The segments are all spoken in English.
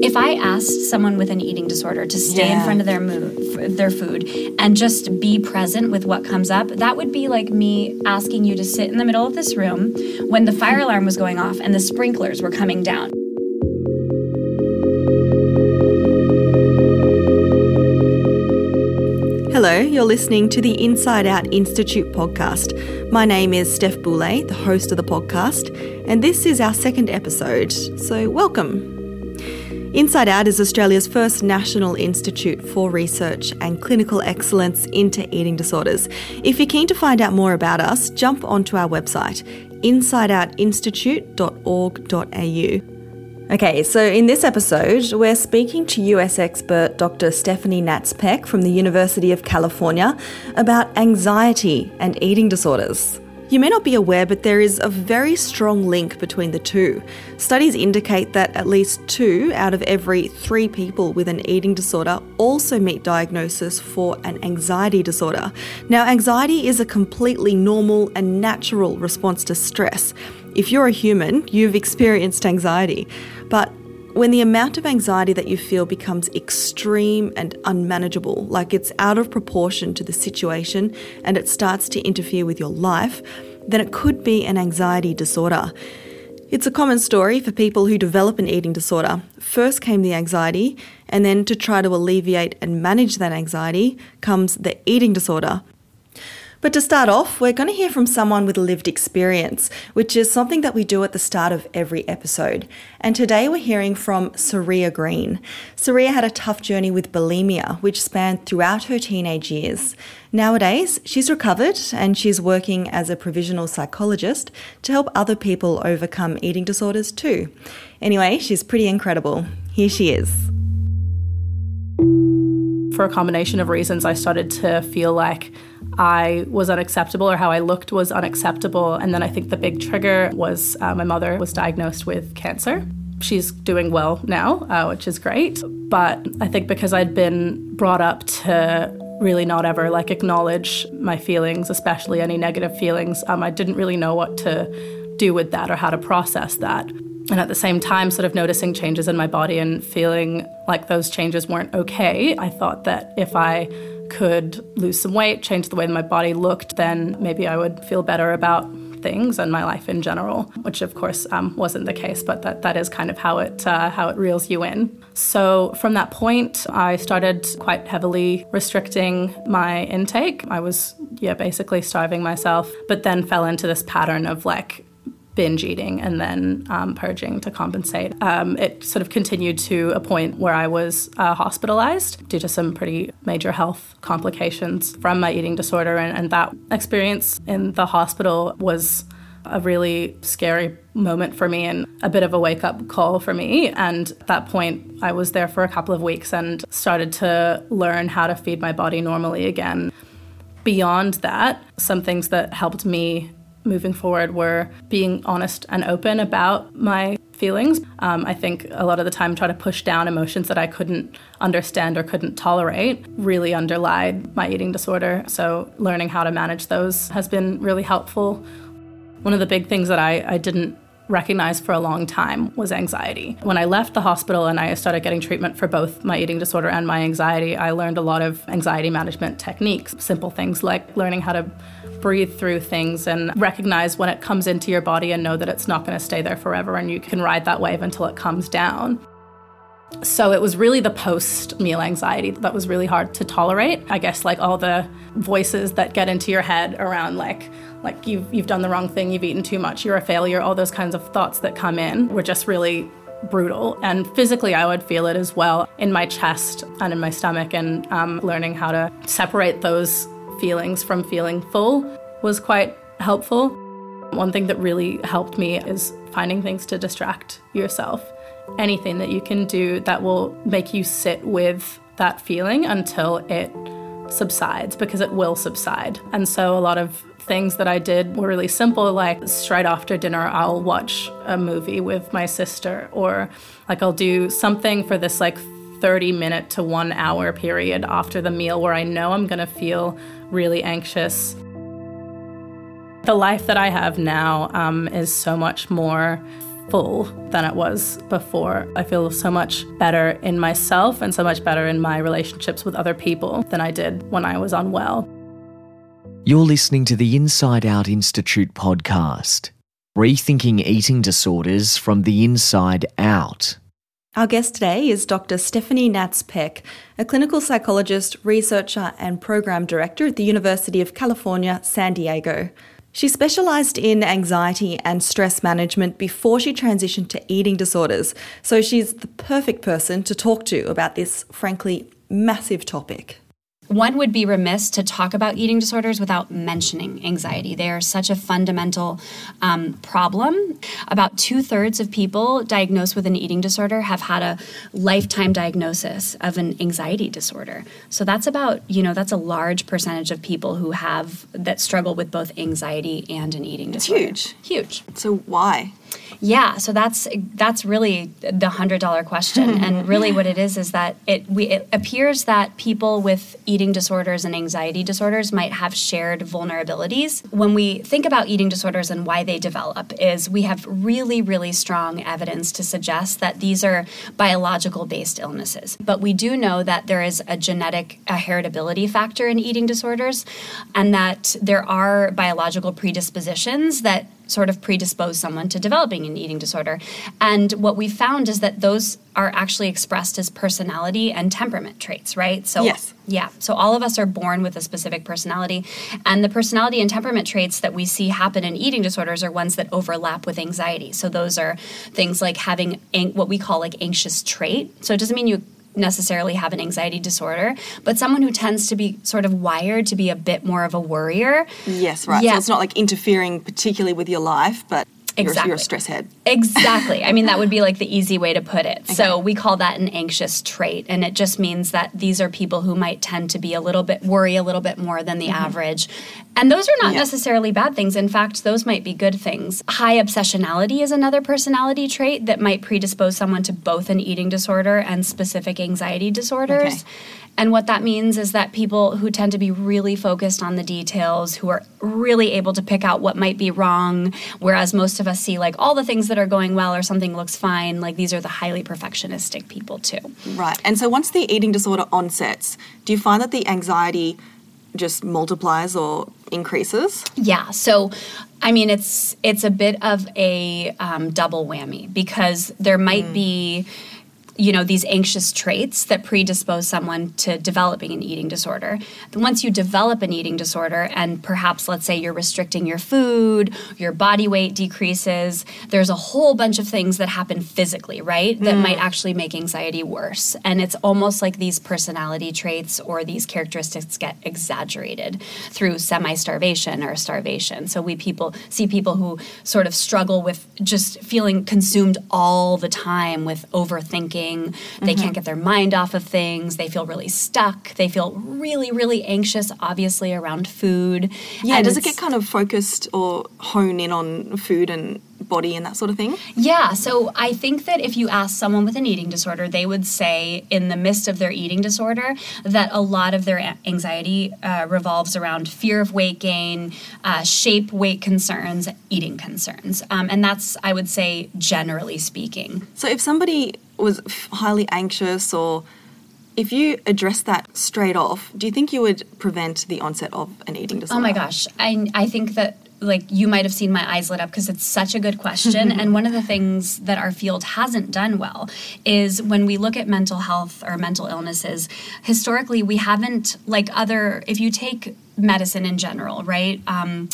If I asked someone with an eating disorder to stay in front of their mood, their food, and just be present with what comes up, that would be like me asking you to sit in the middle of this room when the fire alarm was going off and the sprinklers were coming down. Hello, you're listening to the Inside Out Institute podcast. My name is Steph Boulay, the host of the podcast, and this is our second episode, so welcome. Inside Out is Australia's first national institute for research and clinical excellence into eating disorders. If you're keen to find out more about us, jump onto our website, insideoutinstitute.org.au. Okay, so in this episode, we're speaking to US expert Dr. Stephanie Knatz Peck from the University of California about anxiety and eating disorders. You may not be aware, but there is a very strong link between the two. Studies indicate that at least two out of every three people with an eating disorder also meet diagnosis for an anxiety disorder. Now, anxiety is a completely normal and natural response to stress. If you're a human, you've experienced anxiety. But when the amount of anxiety that you feel becomes extreme and unmanageable, like it's out of proportion to the situation and it starts to interfere with your life, then it could be an anxiety disorder. It's a common story for people who develop an eating disorder. First came the anxiety, and then to try to alleviate and manage that anxiety comes the eating disorder. But to start off, we're going to hear from someone with lived experience, which is something that we do at the start of every episode. And today we're hearing from Saria Green. Saria had a tough journey with bulimia, which spanned throughout her teenage years. Nowadays, she's recovered and she's working as a provisional psychologist to help other people overcome eating disorders too. Anyway, she's pretty incredible. Here she is. For a combination of reasons, I started to feel like I was unacceptable or how I looked was unacceptable. And then I think the big trigger was uh, my mother was diagnosed with cancer. She's doing well now, uh, which is great. But I think because I'd been brought up to really not ever like acknowledge my feelings, especially any negative feelings, um, I didn't really know what to do with that or how to process that. And at the same time, sort of noticing changes in my body and feeling like those changes weren't okay, I thought that if I could lose some weight, change the way my body looked, then maybe I would feel better about things and my life in general, which of course um, wasn't the case, but that, that is kind of how it, uh, how it reels you in. So from that point, I started quite heavily restricting my intake. I was, yeah, basically starving myself, but then fell into this pattern of like binge eating and then um, purging to compensate. Um, it sort of continued to a point where I was uh, hospitalized due to some pretty major health complications from my eating disorder. And, and that experience in the hospital was a really scary moment for me and a bit of a wake up call for me. And at that point, I was there for a couple of weeks and started to learn how to feed my body normally again. Beyond that, some things that helped me moving forward were being honest and open about my feelings. Um, I think a lot of the time, try to push down emotions that I couldn't understand or couldn't tolerate really underlied my eating disorder. So, learning how to manage those has been really helpful. One of the big things that I, I didn't recognize for a long time was anxiety. When I left the hospital and I started getting treatment for both my eating disorder and my anxiety, I learned a lot of anxiety management techniques, simple things like learning how to breathe through things and recognize when it comes into your body and know that it's not going to stay there forever and you can ride that wave until it comes down. So it was really the post meal anxiety that was really hard to tolerate. I guess like all the voices that get into your head around like like you've you've done the wrong thing, you've eaten too much, you're a failure, all those kinds of thoughts that come in were just really brutal. And physically, I would feel it as well in my chest and in my stomach. And um, learning how to separate those feelings from feeling full was quite helpful. One thing that really helped me is finding things to distract yourself. Anything that you can do that will make you sit with that feeling until it subsides, because it will subside. And so, a lot of things that I did were really simple, like straight after dinner, I'll watch a movie with my sister, or like I'll do something for this like 30 minute to one hour period after the meal where I know I'm gonna feel really anxious. The life that I have now um, is so much more full than it was before. I feel so much better in myself and so much better in my relationships with other people than I did when I was unwell. You're listening to the Inside Out Institute podcast, rethinking eating disorders from the inside out. Our guest today is Dr. Stephanie Knatz Peck, a clinical psychologist, researcher, and program director at the University of California, San Diego. She specialised in anxiety and stress management before she transitioned to eating disorders, so she's the perfect person to talk to about this, frankly, massive topic one would be remiss to talk about eating disorders without mentioning anxiety. They are such a fundamental um, problem. About two thirds of people diagnosed with an eating disorder have had a lifetime diagnosis of an anxiety disorder. So that's about, you know, that's a large percentage of people who have that struggle with both anxiety and an eating disorder. It's Huge. Huge. So why? Yeah, so that's that's really the hundred dollar question, and really what it is is that it we it appears that people with eating disorders and anxiety disorders might have shared vulnerabilities. When we think about eating disorders and why they develop, is we have really really strong evidence to suggest that these are biological based illnesses. But we do know that there is a genetic a heritability factor in eating disorders, and that there are biological predispositions that sort of predispose someone to developing an eating disorder. And what we found is that those are actually expressed as personality and temperament traits, right? So yes. yeah, so all of us are born with a specific personality, and the personality and temperament traits that we see happen in eating disorders are ones that overlap with anxiety. So those are things like having an- what we call like anxious trait. So it doesn't mean you necessarily have an anxiety disorder, but someone who tends to be sort of wired to be a bit more of a worrier. Yes, right. Yeah. So it's not like interfering particularly with your life, but Exactly. You're, you're, stress head. Exactly. I mean, that would be like the easy way to put it. Okay. So we call that an anxious trait. And it just means that these are people who might tend to be a little bit, worry a little bit more than the mm-hmm. average. And those are not yeah. necessarily bad things. In fact, those might be good things. High obsessionality is another personality trait that might predispose someone to both an eating disorder and specific anxiety disorders. Okay. And what that means is that people who tend to be really focused on the details, who are really able to pick out what might be wrong, whereas most of us see like all the things that are going well or something looks fine, like these are the highly perfectionistic people too. Right. And so once the eating disorder onsets, do you find that the anxiety just multiplies or increases? Yeah. So I mean, it's it's a bit of a um, double whammy because there might mm. be you know these anxious traits that predispose someone to developing an eating disorder. Once you develop an eating disorder and perhaps let's say you're restricting your food your body weight decreases there's a whole bunch of things that happen physically right that mm. might actually make anxiety worse. And it's almost like these personality traits or these characteristics get exaggerated through semi-starvation or starvation. So we people see people who sort of struggle with just feeling consumed all the time with overthinking they mm-hmm. can't get their mind off of things. They feel really stuck. They feel really, really anxious, obviously, around food. Yeah, and does it get kind of focused or hone in on food and body and that sort of thing? Yeah, so I think that if you ask someone with an eating disorder, they would say in the midst of their eating disorder that a lot of their anxiety uh, revolves around fear of weight gain, uh, shape, weight concerns, eating concerns. Um, and that's, I would say, generally speaking. So if somebody was highly anxious or if you address that straight off, do you think you would prevent the onset of an eating disorder? Oh my gosh. I, I think that like you might have seen my eyes lit up because it's such a good question and one of the things that our field hasn't done well is when we look at mental health or mental illnesses historically we haven't like other if you take medicine in general right um,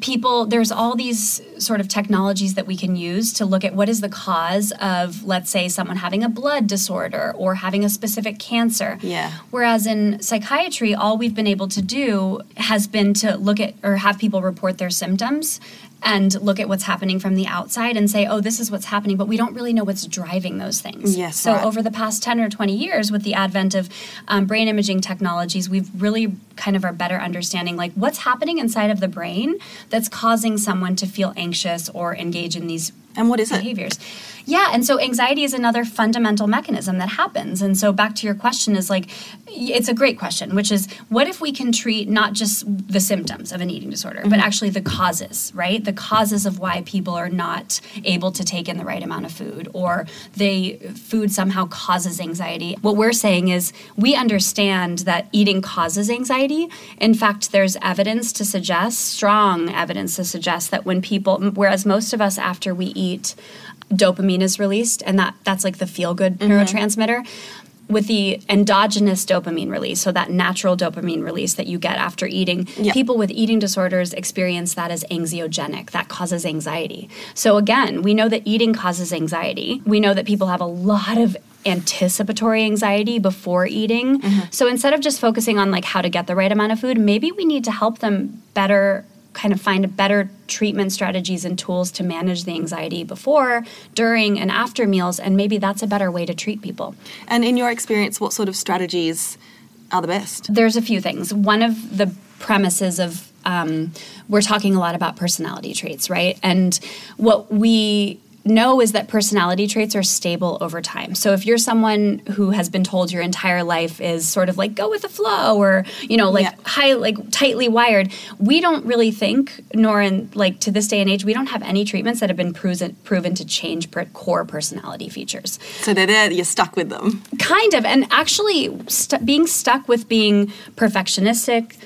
people there's all these sort of technologies that we can use to look at what is the cause of let's say someone having a blood disorder or having a specific cancer yeah whereas in psychiatry all we've been able to do has been to look at or have people report their symptoms and look at what's happening from the outside and say, oh, this is what's happening, but we don't really know what's driving those things. Yes. So, right. over the past 10 or 20 years, with the advent of um, brain imaging technologies, we've really kind of our better understanding like what's happening inside of the brain that's causing someone to feel anxious or engage in these And what is it? behaviors. Yeah, and so anxiety is another fundamental mechanism that happens. And so back to your question is like it's a great question, which is what if we can treat not just the symptoms of an eating disorder, but mm-hmm. actually the causes, right? The causes of why people are not able to take in the right amount of food or they food somehow causes anxiety. What we're saying is we understand that eating causes anxiety. In fact, there's evidence to suggest, strong evidence to suggest that when people whereas most of us after we eat dopamine is released and that that's like the feel good mm-hmm. neurotransmitter with the endogenous dopamine release so that natural dopamine release that you get after eating. Yeah. people with eating disorders experience that as anxiogenic that causes anxiety. So again we know that eating causes anxiety. We know that people have a lot of anticipatory anxiety before eating. Mm-hmm. So instead of just focusing on like how to get the right amount of food maybe we need to help them better kind of find better treatment strategies and tools to manage the anxiety before, during, and after meals. And maybe that's a better way to treat people. And in your experience, what sort of strategies are the best? There's a few things. One of the premises of um, we're talking a lot about personality traits, right? And what we know is that personality traits are stable over time. So if you're someone who has been told your entire life is sort of like go with the flow or you know like Yeah. high like tightly wired, we don't really think nor in like to this day and age we don't have any treatments that have been proven proven to change per- core personality features So they're there, you're stuck with them. kind of and actually st- being stuck with being perfectionistic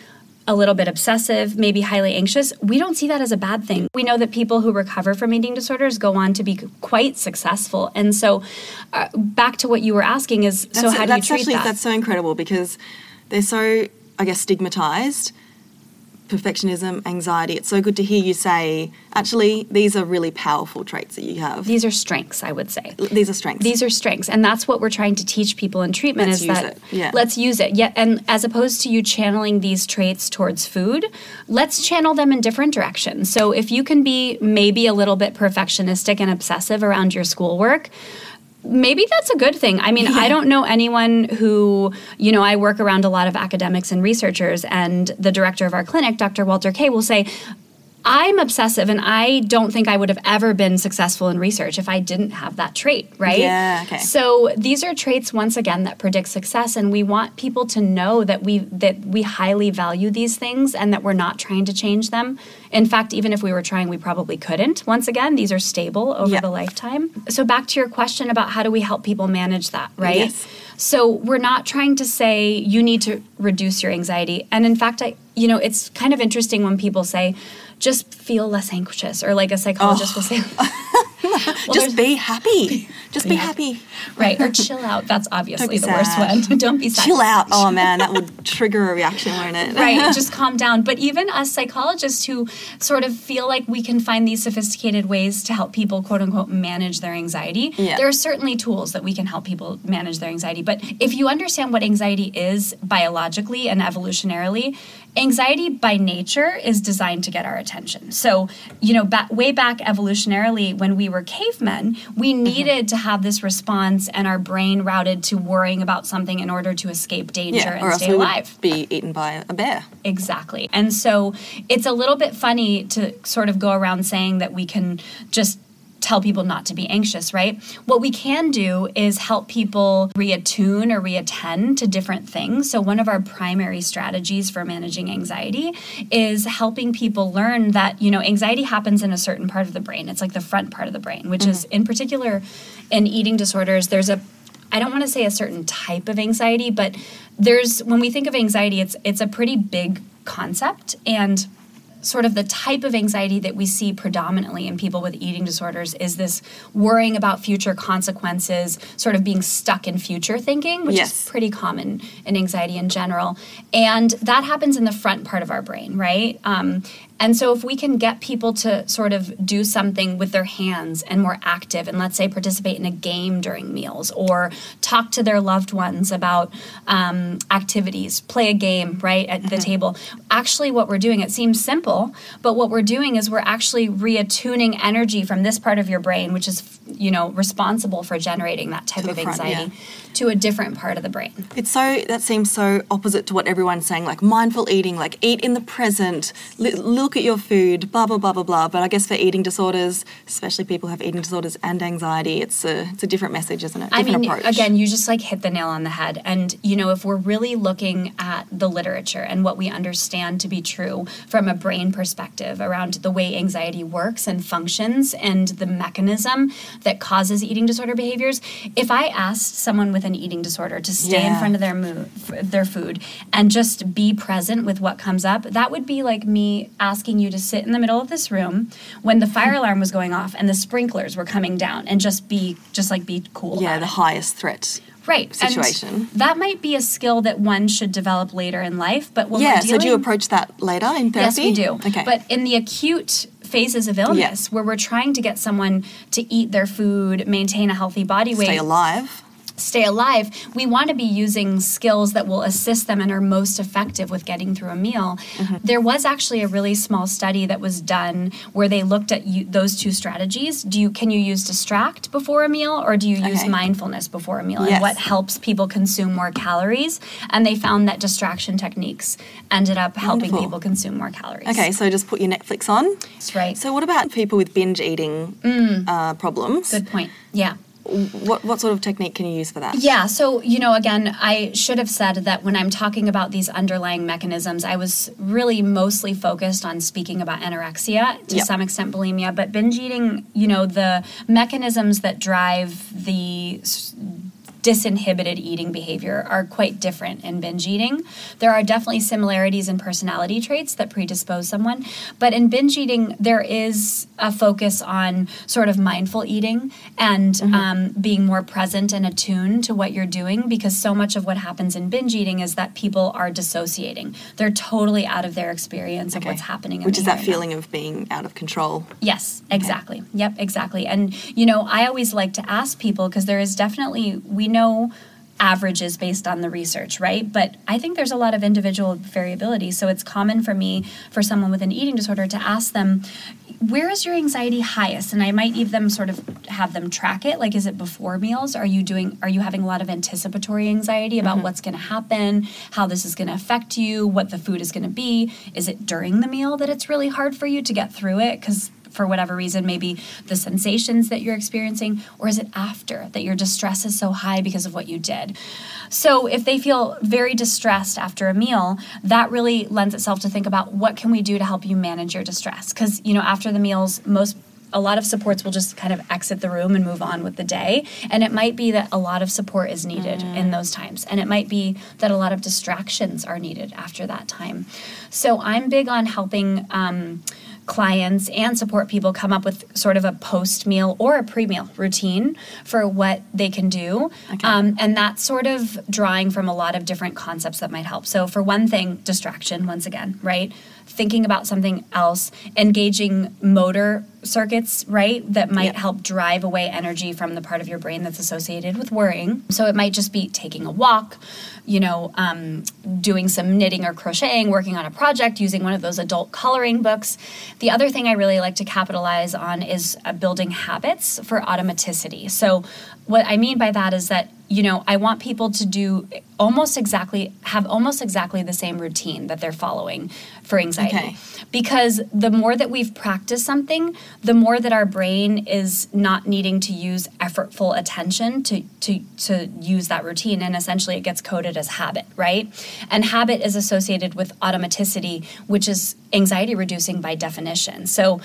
a little bit obsessive maybe highly anxious we don't see that as a bad thing. We know that people who recover from eating disorders go on to be quite successful. And so uh, back to what you were asking is so That's- how do you that's treat actually that? that's so incredible because they're so I guess stigmatized. Perfectionism, anxiety. It's so good to hear you say, actually, these are really powerful traits that you have. these are strengths i would say These are strengths. these are strengths and that's what we're trying to teach people in treatment Let's is use that it, yeah. let's use it yeah and as opposed to you channeling these traits towards food let's channel them in different directions so if you can be maybe a little bit perfectionistic and obsessive around your schoolwork maybe that's a good thing. I mean, I don't know anyone who, you know, I work around a lot of academics and researchers, and the director of our clinic, Dr. Walter Kaye, will say, I'm obsessive and I don't think I would have ever been successful in research if I didn't have that trait, right? Yeah, okay. So these are traits once again that predict success and we want people to know that we that we highly value these things and that we're not trying to change them. In fact, even if we were trying, we probably couldn't. Once again, these are stable over Yeah. the lifetime. So back to your question about how do we help people manage that, right? Yes. So we're not trying to say you need to reduce your anxiety. And in fact, I you know, it's kind of interesting when people say just feel less anxious or like a psychologist will say oh. Well, Just be happy. Just be Yeah. happy. right or chill out. That's obviously the worst sad. one. Don't be sad. Chill out. Oh man, that would trigger a reaction, won't it? right just calm down but even us psychologists who sort of feel like we can find these sophisticated ways to help people quote unquote manage their anxiety Yeah. there are certainly tools that we can help people manage their anxiety but if you understand what anxiety is biologically and evolutionarily anxiety by nature is designed to get our attention so you know back, way back evolutionarily when we were cavemen we Mm-hmm. needed to have this response and our brain routed to worrying about something in order to escape danger Yeah, and or else stay we alive would be eaten by a bear. Exactly. And so it's a little bit funny to sort of go around saying that we can just tell people not to be anxious, right? What we can do is help people reattune or reattend to different things. So one of our primary strategies for managing anxiety is helping people learn that, you know, anxiety happens in a certain part of the brain. It's like the front part of the brain, which is mm-hmm. in particular in eating disorders, there's a I don't want to say a certain type of anxiety, but there's when we think of anxiety, it's it's a pretty big concept and sort of the type of anxiety that we see predominantly in people with eating disorders is this worrying about future consequences, sort of being stuck in future thinking, which Yes. is pretty common in anxiety in general. And that happens in the front part of our brain, right? Um, And so, if we can get people to sort of do something with their hands and more active, and let's say participate in a game during meals or talk to their loved ones about um, activities, play a game right at the table. Actually, what we're doing, it seems simple, but what we're doing is we're actually reattuning energy from this part of your brain, which is, you know, responsible for generating that type of front, anxiety, yeah. to a different part of the brain. It's so that seems so opposite to what everyone's saying, like mindful eating, like eat in the present, li- look at your food, blah blah blah blah blah. But I guess for eating disorders, especially people who have eating disorders and anxiety, it's a it's a different message, isn't it? I Different mean, approach. again, you just like hit the nail on the head. And, you know, if we're really looking at the literature and what we understand to be true from a brain perspective around the way anxiety works and functions and the mechanism that causes eating disorder behaviors, if I asked someone with an eating disorder to stay in front of their mo- f- their food and just be present with what comes up, that would be like me asking you to sit in the middle of this room when the fire alarm was going off and the sprinklers were coming down and just be just like be cool yeah, the it. highest threat. right situation. And that might be a skill that one should develop later in life, but when yeah. we're So do you approach that later in therapy? Yes, we do. Okay. But in the acute phases of illness, where we're trying to get someone to eat their food, maintain a healthy body weight, stay alive. Stay alive, we want to be using skills that will assist them and are most effective with getting through a meal. Mm-hmm. There was actually a really small study that was done where they looked at you, those two strategies. Do you can you use distract before a meal or do you use Okay. mindfulness before a meal Yes. and what helps people consume more calories? And they found that distraction techniques ended up helping Wonderful. people consume more calories. Okay, so just put your Netflix on. That's right. So what about people with binge eating uh, problems? Good point. Yeah. What what sort of technique can you use for that? Yeah, so, you know, again, I should have said that when I'm talking about these underlying mechanisms, I was really mostly focused on speaking about anorexia, to Yep. some extent bulimia, but binge eating, you know, the mechanisms that drive the disinhibited eating behavior are quite different in binge eating. There are definitely similarities in personality traits that predispose someone, but in binge eating, there is a focus on sort of mindful eating and um, being more present and attuned to what you're doing because so much of what happens in binge eating is that people are dissociating. They're totally out of their experience of what's happening Which the is that now. feeling of being out of control. Yes, exactly. Yep, exactly. And you know, I always like to ask people because there is definitely we know averages based on the research, right? But I think there's a lot of individual variability. So it's common for me for someone with an eating disorder to ask them, where is your anxiety highest? And I might even sort of have them track it. Like, is it before meals? Are you doing? Are you having a lot of anticipatory anxiety about mm-hmm. what's going to happen, how this is going to affect you, what the food is going to be? Is it during the meal that it's really hard for you to get through it? Because for whatever reason, maybe the sensations that you're experiencing, or is it after that your distress is so high because of what you did? So if they feel very distressed after a meal, that really lends itself to think about what can we do to help you manage your distress? Because you know, after the meals, most a lot of supports will just kind of exit the room and move on with the day. And it might be that a lot of support is needed in those times. And it might be that a lot of distractions are needed after that time. So I'm big on helping. Um, clients and support people come up with sort of a post meal or a pre meal routine for what they can do. Um, and that's sort of drawing from a lot of different concepts that might help. So, for one thing, distraction, once again, right? Thinking about something else, engaging motor circuits, right? That might Yep. help drive away energy from the part of your brain that's associated with worrying. So, it might just be taking a walk, you know, um, doing some knitting or crocheting, working on a project, using one of those adult coloring books. The other thing I really like to capitalize on is uh, building habits for automaticity. So, what I mean by that is that, you know, I want people to do almost exactly, have almost exactly the same routine that they're following for anxiety. Okay. Because the more that we've practiced something, the more that our brain is not needing to use effortful attention to, to, to use that routine. And essentially, it gets coded as habit, right? And habit is associated with automaticity, which is anxiety reducing by definition. So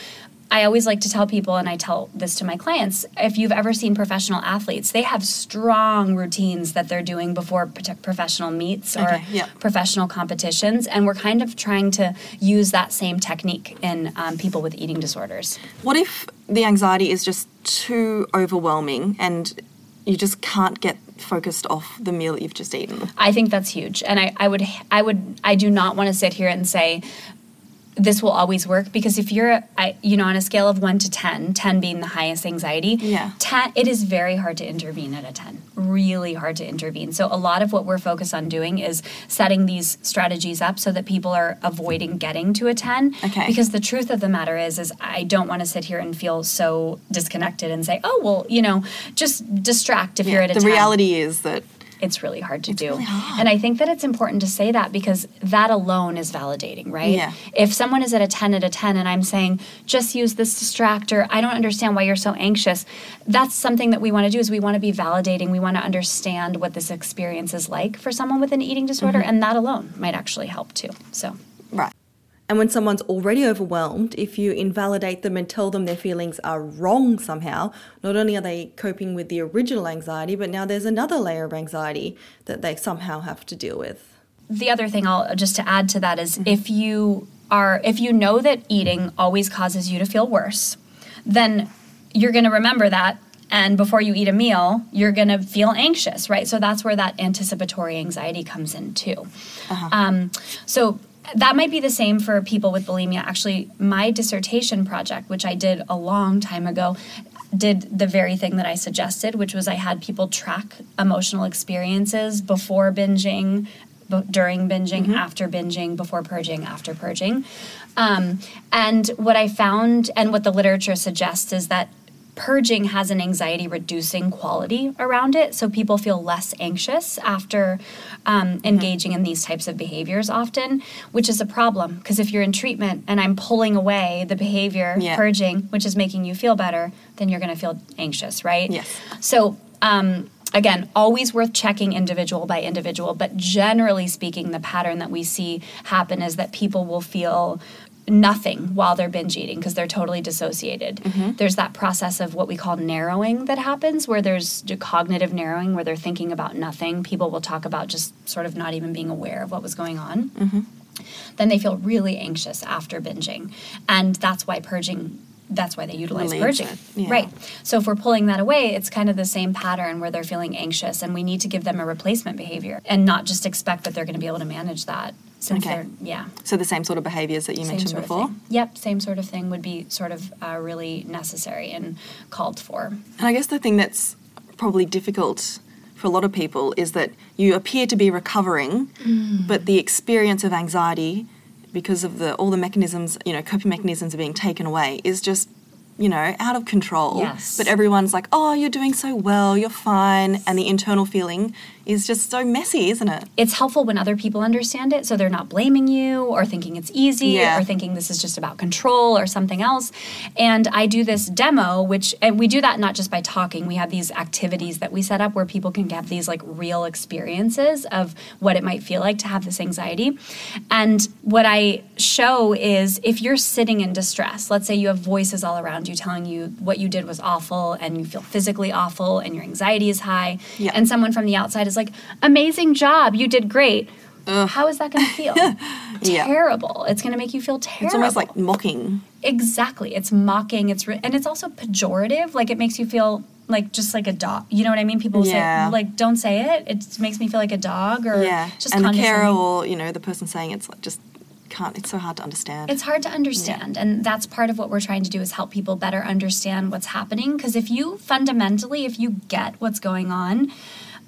I always like to tell people, and I tell this to my clients if you've ever seen professional athletes, they have strong routines that they're doing before professional meets or Okay, yeah. professional competitions. And we're kind of trying to use that same technique in um, people with eating disorders. What if the anxiety is just too overwhelming and you just can't get focused off the meal that you've just eaten? I think that's huge, and I, I would I would I do not want to sit here and say this will always work because if you're you know on a scale of 1 to 10 10 being the highest anxiety Yeah. 10 it is very hard to intervene at a 10 really hard to intervene so a lot of what we're focused on doing is setting these strategies up so that people are avoiding getting to a 10 Okay. because the truth of the matter is is I don't want to sit here and feel so disconnected and say oh well you know just distract if you're at a the 10 reality is that it's really hard to do. really hard. And I think that it's important to say that because that alone is validating, right? Yeah. If someone is at a 10 at a 10 and I'm saying, just use this distractor, I don't understand why you're so anxious, that's something that we want to do is we want to be validating. We want to understand what this experience is like for someone with an eating disorder. Mm-hmm. And that alone might actually help too. So Right. And when someone's already overwhelmed, if you invalidate them and tell them their feelings are wrong somehow, not only are they coping with the original anxiety, but now there's another layer of anxiety that they somehow have to deal with. the other thing I'll just to add to that is Mm-hmm. if you are if you know that eating always causes you to feel worse, then you're going to remember that and before you eat a meal, you're going to feel anxious, right? So that's where that anticipatory anxiety comes in too. Uh-huh. Um, so that might be the same for people with bulimia. Actually, my dissertation project, which I did a long time ago, did the very thing that I suggested, which was I had people track emotional experiences before binging, b- during binging, after binging, before purging, after purging. Um, and what I found and what the literature suggests is that purging has an anxiety reducing quality around it so people feel less anxious after um, engaging in these types of behaviors often which is a problem because if you're in treatment and i'm pulling away the behavior Yeah. purging which is making you feel better then you're going to feel anxious right Yes. so um, again always worth checking individual by individual but generally speaking the pattern that we see happen is that people will feel nothing while they're binge eating because they're totally dissociated. Mm-hmm. There's that process of what we call narrowing that happens where there's cognitive narrowing where they're thinking about nothing. People will talk about just sort of not even being aware of what was going on. Mm-hmm. Then they feel really anxious after binging. And that's why purging that's why they utilize Relieves purging. yeah. Right. So if we're pulling that away, it's kind of the same pattern where they're feeling anxious and we need to give them a replacement behavior and not just expect that they're going to be able to manage that since Okay. they're yeah. So the same sort of behaviors that you Same mentioned before. Yep, same sort of thing would be sort of uh, really necessary and called for. And I guess the thing that's probably difficult for a lot of people is that you appear to be recovering, Mm. but the experience of anxiety, because of the all the mechanisms, you know, coping mechanisms are being taken away, is just you know out of control. Yes. But everyone's like, "Oh, you're doing so well, you're fine," and the internal feeling is just so messy, isn't it? It's helpful when other people understand it, so they're not blaming you or thinking it's easy Yeah. or thinking this is just about control or something else. And I do this demo, which and we do that not just by talking. We have these activities that we set up where people can have these like real experiences of what it might feel like to have this anxiety. And what I show is if you're sitting in distress, let's say you have voices all around you telling you what you did was awful and you feel physically awful and your anxiety is high, Yeah. and someone from the outside is like, amazing job, you did great. How is that going to feel? Yeah. Terrible. It's going to make you feel terrible. It's almost like mocking. exactly. It's mocking. It's re- and it's also pejorative. Like it makes you feel like just like a dog. You know what I mean? People Yeah. say like, "Don't say it." It makes me feel like a dog or Yeah. just and the carer you know the person saying it's like just can't. It's so hard to understand. It's hard to understand, and that's part of what we're trying to do is help people better understand what's happening. Because if you fundamentally, if you get what's going on,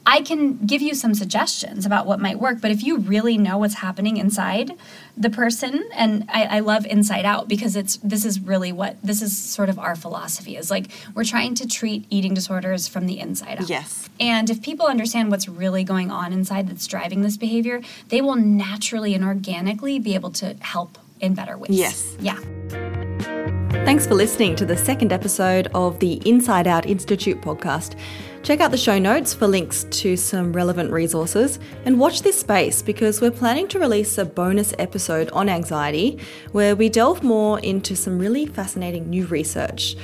I can give you some suggestions about what might work. But if you really know what's happening inside the person, and I, I love Inside Out because it's this is really what this is sort of our philosophy is like we're trying to treat eating disorders from the inside out. Yes. And if people understand what's really going on inside that's driving this behavior, they will naturally and organically be able to help in better ways. Yes. Yeah. Thanks for listening to the second episode of the Inside Out Institute podcast. Check out the show notes for links to some relevant resources and watch this space because we're planning to release a bonus episode on anxiety where we delve more into some really fascinating new research.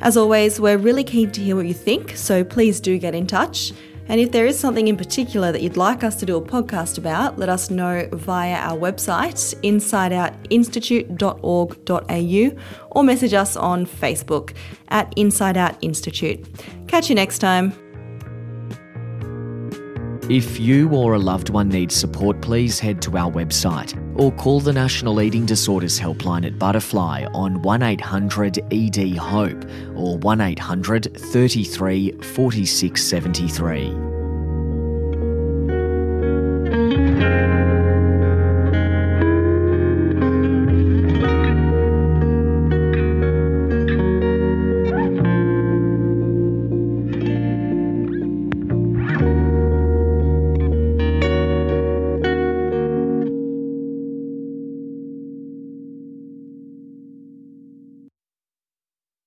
As always, we're really keen to hear what you think, so please do get in touch. And if there is something in particular that you'd like us to do a podcast about, let us know via our website, insideoutinstitute.org.au, or message us on Facebook at Inside Out Institute. Catch you next time. If you or a loved one needs support, please head to our website or call the National Eating Disorders Helpline at Butterfly on 1800 ED HOPE or 1800 33 46 73.